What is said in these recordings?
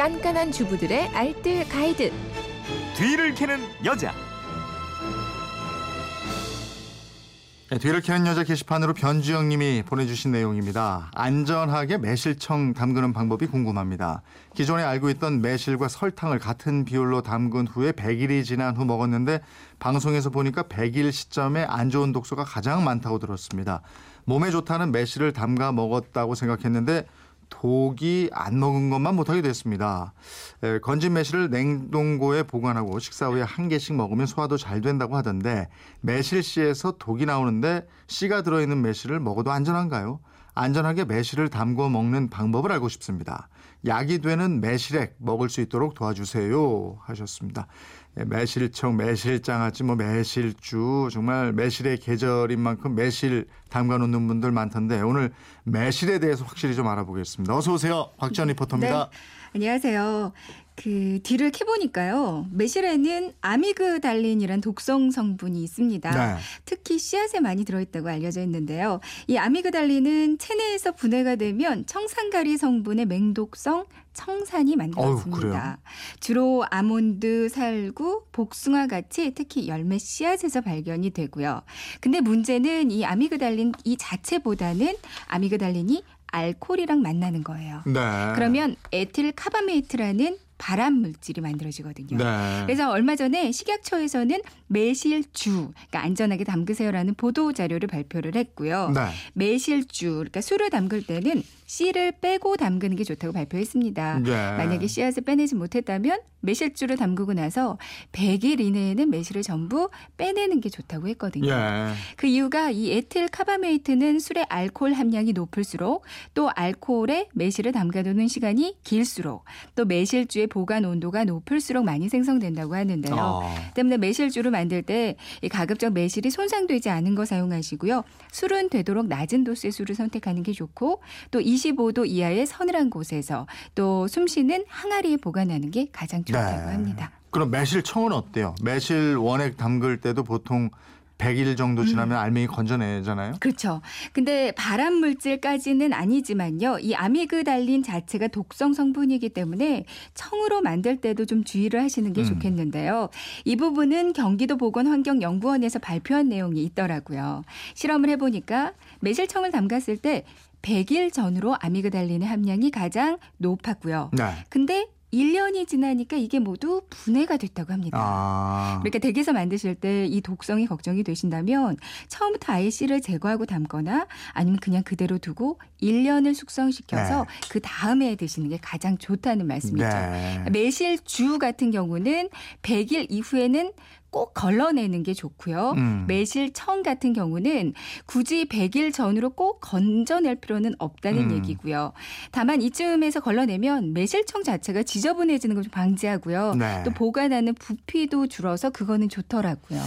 깐깐한 주부들의 알뜰 가이드. 뒤를 캐는 여자. 네, 뒤를 캐는 여자 게시판으로 변주영 님이 보내주신 내용입니다. 안전하게 매실청 담그는 방법이 궁금합니다. 기존에 알고 있던 매실과 설탕을 같은 비율로 담근 후에 100일이 지난 후 먹었는데 방송에서 보니까 100일 시점에 안 좋은 독소가 가장 많다고 들었습니다. 몸에 좋다는 매실을 담가 먹었다고 생각했는데 독이 안 먹은 것만 못하게 됐습니다. 에, 건진 매실을 냉동고에 보관하고 식사 후에 한 개씩 먹으면 소화도 잘 된다고 하던데 매실씨에서 독이 나오는데 씨가 들어있는 매실을 먹어도 안전한가요? 안전하게 매실을 담궈 먹는 방법을 알고 싶습니다. 약이 되는 매실액 먹을 수 있도록 도와주세요 하셨습니다. 예, 매실청, 매실장아찌, 뭐 매실주 정말 매실의 계절인 만큼 매실 담가 놓는 분들 많던데 오늘 매실에 대해서 확실히 좀 알아보겠습니다. 어서 오세요. 곽지연 리포터입니다. 네. 안녕하세요. 그 뒤를 캐보니까요. 매실에는 아미그달린이란 독성 성분이 있습니다. 네. 특히 씨앗에 많이 들어있다고 알려져 있는데요. 이 아미그달린은 체내에서 분해가 되면 청산가리 성분의 맹독성 청산이 어휴? 만들어집니다. 주로 아몬드, 살구, 복숭아 같이 특히 열매 씨앗에서 발견이 되고요. 근데 문제는 이 아미그달린 이 자체보다는 아미그달린이 알코올이랑 만나는 거예요. 네. 그러면 에틸 카바메이트라는 발암 물질이 만들어지거든요. 네. 그래서 얼마 전에 식약처에서는 매실주, 그러니까 안전하게 담그세요라는 보도 자료를 발표를 했고요. 네. 매실주, 그러니까 술을 담글 때는 씨를 빼고 담그는 게 좋다고 발표했습니다. 네. 만약에 씨앗을 빼내지 못했다면 매실주를 담그고 나서 100일 이내에는 매실을 전부 빼내는 게 좋다고 했거든요. 예. 그 이유가 이 에틸 카바메이트는 술의 알코올 함량이 높을수록 또 알코올에 매실을 담가두는 시간이 길수록 또 매실주의 보관 온도가 높을수록 많이 생성된다고 하는데요. 어. 때문에 매실주를 만들 때 이 가급적 매실이 손상되지 않은 거 사용하시고요. 술은 되도록 낮은 도수의 술을 선택하는 게 좋고 또 25도 이하의 서늘한 곳에서 또 숨쉬는 항아리에 보관하는 게 가장 좋다고 네. 합니다. 그럼 매실청은 어때요? 매실 원액 담글 때도 보통 100일 정도 지나면 음. 알맹이 건져내잖아요. 그렇죠. 근데 발암 물질까지는 아니지만요. 이 아미그달린 자체가 독성 성분이기 때문에 청으로 만들 때도 좀 주의를 하시는 게 음. 좋겠는데요. 이 부분은 경기도 보건환경연구원에서 발표한 내용이 있더라고요. 실험을 해보니까 매실청을 담갔을 때 100일 전으로 아미그달린의 함량이 가장 높았고요. 네. 근데 1년이 지나니까 이게 모두 분해가 됐다고 합니다. 아. 그러니까 댁에서 만드실 때 이 독성이 걱정이 되신다면 처음부터 아예 씨를 제거하고 담거나 아니면 그냥 그대로 두고 1년을 숙성시켜서 그 다음에 드시는 게 가장 좋다는 말씀이죠. 네. 매실주 같은 경우는 100일 이후에는 꼭 걸러내는 게 좋고요. 음. 매실 청 같은 경우는 굳이 100일 전으로 꼭 건져낼 필요는 없다는 음. 얘기고요. 다만 이쯤에서 걸러내면 매실청 자체가 지저분해지는 걸 좀 방지하고요. 네. 또 보관하는 부피도 줄어서 그거는 좋더라고요.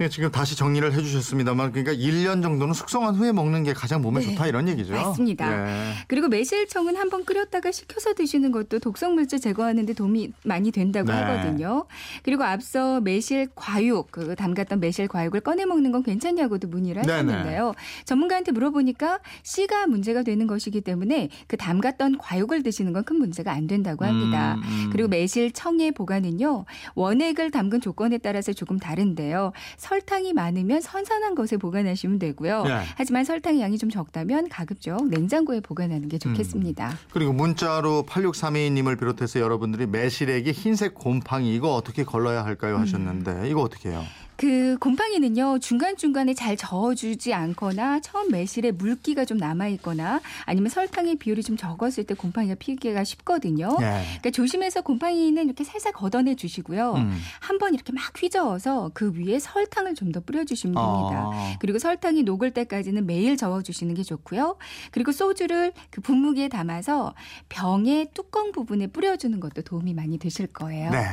예, 지금 다시 정리를 해주셨습니다만 그러니까 1년 정도는 숙성한 후에 먹는 게 가장 몸에 네, 좋다 이런 얘기죠. 맞습니다. 예. 그리고 매실청은 한번 끓였다가 식혀서 드시는 것도 독성 물질 제거하는 데 도움이 많이 된다고 네. 하거든요. 그리고 앞서 매실 과육, 그 담갔던 매실 과육을 꺼내 먹는 건 괜찮냐고도 문의를 네네. 하셨는데요. 전문가한테 물어보니까 씨가 문제가 되는 것이기 때문에 그 담갔던 과육을 드시는 건 큰 문제가 안 된다고 합니다. 음, 음. 그리고 매실청의 보관은요. 원액을 담근 조건에 따라서 조금 다른데요. 설탕이 많으면 선선한 곳에 보관하시면 되고요. 네. 하지만 설탕 양이 좀 적다면 가급적 냉장고에 보관하는 게 좋겠습니다. 그리고 문자로 8632님을 비롯해서 여러분들이 매실액이 흰색 곰팡이 이거 어떻게 걸러야 할까요 하셨는데 이거 어떻게 해요? 그 곰팡이는요 중간 중간에 잘 저어주지 않거나 처음 매실에 물기가 좀 남아 있거나 아니면 설탕의 비율이 좀 적었을 때 곰팡이가 피기가 쉽거든요. 예. 그러니까 조심해서 곰팡이는 이렇게 살살 걷어내 주시고요. 음. 한번 이렇게 막 휘저어서 그 위에 설탕을 좀 더 뿌려주시면 됩니다. 아. 그리고 설탕이 녹을 때까지는 매일 저어주시는 게 좋고요. 그리고 소주를 그 분무기에 담아서 병의 뚜껑 부분에 뿌려주는 것도 도움이 많이 되실 거예요. 네.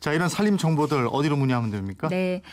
자 이런 살림 정보들 어디로 문의하면 됩니까? 네,